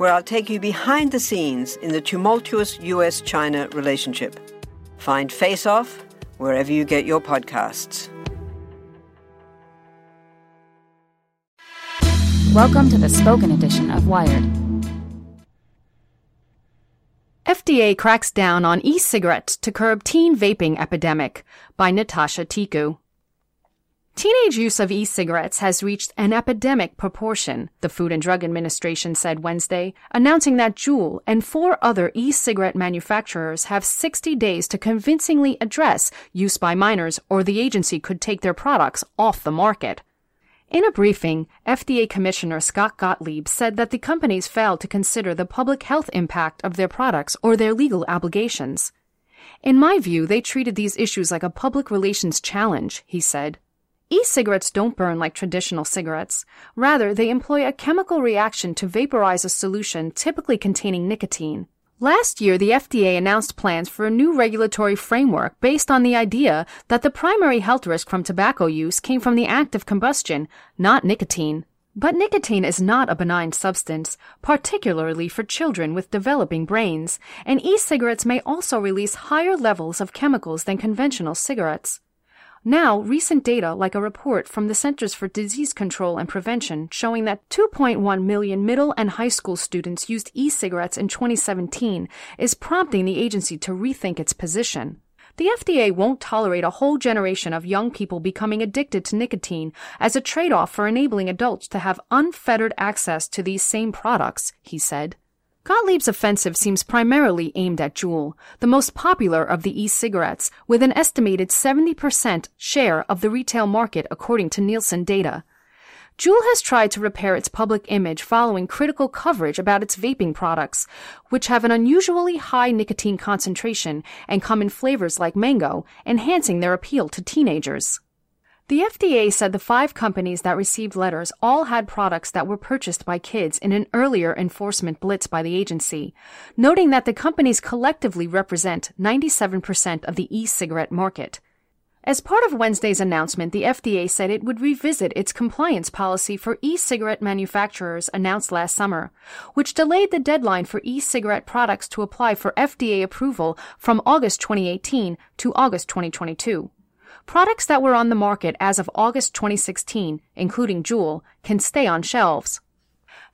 where I'll take you behind the scenes in the tumultuous US China relationship. Find Face Off wherever you get your podcasts. Welcome to the spoken edition of Wired. FDA cracks down on e cigarettes to curb teen vaping epidemic by Natasha Tiku. Teenage use of e cigarettes has reached an epidemic proportion, the Food and Drug Administration said Wednesday, announcing that Juul and four other e cigarette manufacturers have 60 days to convincingly address use by minors, or the agency could take their products off the market. In a briefing, FDA Commissioner Scott Gottlieb said that the companies failed to consider the public health impact of their products or their legal obligations. In my view, they treated these issues like a public relations challenge, he said. E-cigarettes don't burn like traditional cigarettes. Rather, they employ a chemical reaction to vaporize a solution typically containing nicotine. Last year, the FDA announced plans for a new regulatory framework based on the idea that the primary health risk from tobacco use came from the act of combustion, not nicotine. But nicotine is not a benign substance, particularly for children with developing brains, and e-cigarettes may also release higher levels of chemicals than conventional cigarettes. Now, recent data, like a report from the Centers for Disease Control and Prevention showing that 2.1 million middle and high school students used e-cigarettes in 2017, is prompting the agency to rethink its position. The FDA won't tolerate a whole generation of young people becoming addicted to nicotine as a trade-off for enabling adults to have unfettered access to these same products, he said. Gottlieb's offensive seems primarily aimed at Juul, the most popular of the e-cigarettes, with an estimated 70% share of the retail market according to Nielsen data. Juul has tried to repair its public image following critical coverage about its vaping products, which have an unusually high nicotine concentration and come in flavors like mango, enhancing their appeal to teenagers. The FDA said the five companies that received letters all had products that were purchased by kids in an earlier enforcement blitz by the agency, noting that the companies collectively represent 97% of the e-cigarette market. As part of Wednesday's announcement, the FDA said it would revisit its compliance policy for e-cigarette manufacturers announced last summer, which delayed the deadline for e-cigarette products to apply for FDA approval from August 2018 to August 2022. Products that were on the market as of August 2016, including Juul, can stay on shelves.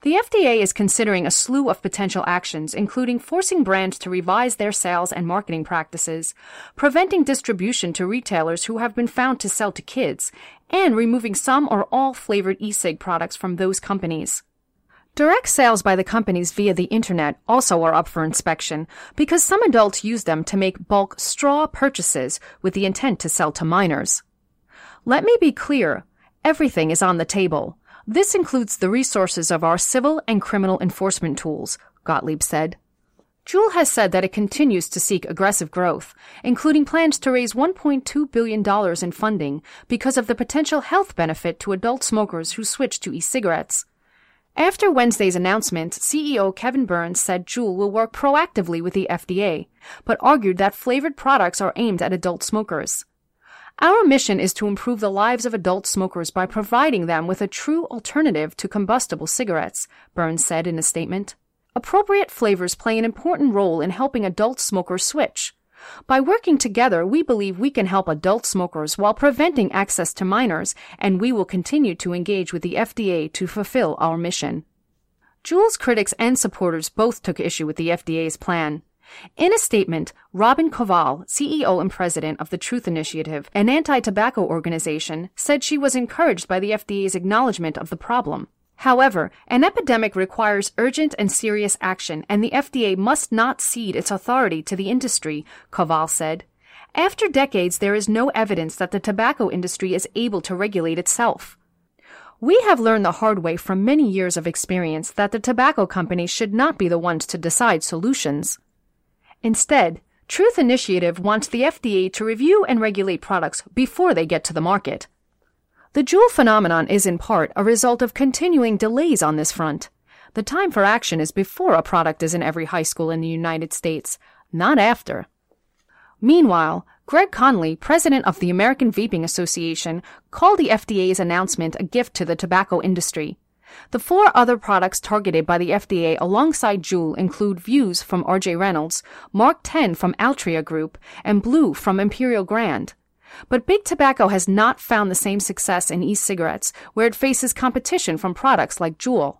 The FDA is considering a slew of potential actions, including forcing brands to revise their sales and marketing practices, preventing distribution to retailers who have been found to sell to kids, and removing some or all flavored e-cig products from those companies. Direct sales by the companies via the internet also are up for inspection because some adults use them to make bulk straw purchases with the intent to sell to minors. Let me be clear. Everything is on the table. This includes the resources of our civil and criminal enforcement tools, Gottlieb said. Juul has said that it continues to seek aggressive growth, including plans to raise $1.2 billion in funding because of the potential health benefit to adult smokers who switch to e-cigarettes. After Wednesday's announcement, CEO Kevin Burns said Juul will work proactively with the FDA, but argued that flavored products are aimed at adult smokers. Our mission is to improve the lives of adult smokers by providing them with a true alternative to combustible cigarettes, Burns said in a statement. Appropriate flavors play an important role in helping adult smokers switch. By working together, we believe we can help adult smokers while preventing access to minors, and we will continue to engage with the FDA to fulfill our mission. Juul's critics and supporters both took issue with the FDA's plan. In a statement, Robin Koval, CEO and president of the Truth Initiative, an anti tobacco organization, said she was encouraged by the FDA's acknowledgement of the problem. However, an epidemic requires urgent and serious action, and the FDA must not cede its authority to the industry, Koval said. After decades, there is no evidence that the tobacco industry is able to regulate itself. We have learned the hard way from many years of experience that the tobacco companies should not be the ones to decide solutions. Instead, Truth Initiative wants the FDA to review and regulate products before they get to the market. The Juul phenomenon is in part a result of continuing delays on this front. The time for action is before a product is in every high school in the United States, not after. Meanwhile, Greg Conley, president of the American Vaping Association, called the FDA's announcement a gift to the tobacco industry. The four other products targeted by the FDA alongside Juul include Vuse from RJ Reynolds, Mark 10 from Altria Group, and Blu from Imperial Brands. But Big Tobacco has not found the same success in e-cigarettes, where it faces competition from products like Juul.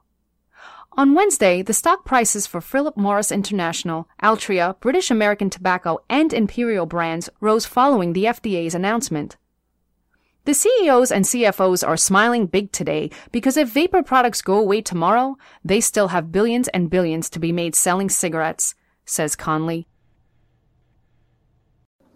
On Wednesday, the stock prices for Philip Morris International, Altria, British American Tobacco, and Imperial brands rose following the FDA's announcement. The CEOs and CFOs are smiling big today because if vapor products go away tomorrow, they still have billions and billions to be made selling cigarettes, says Conley.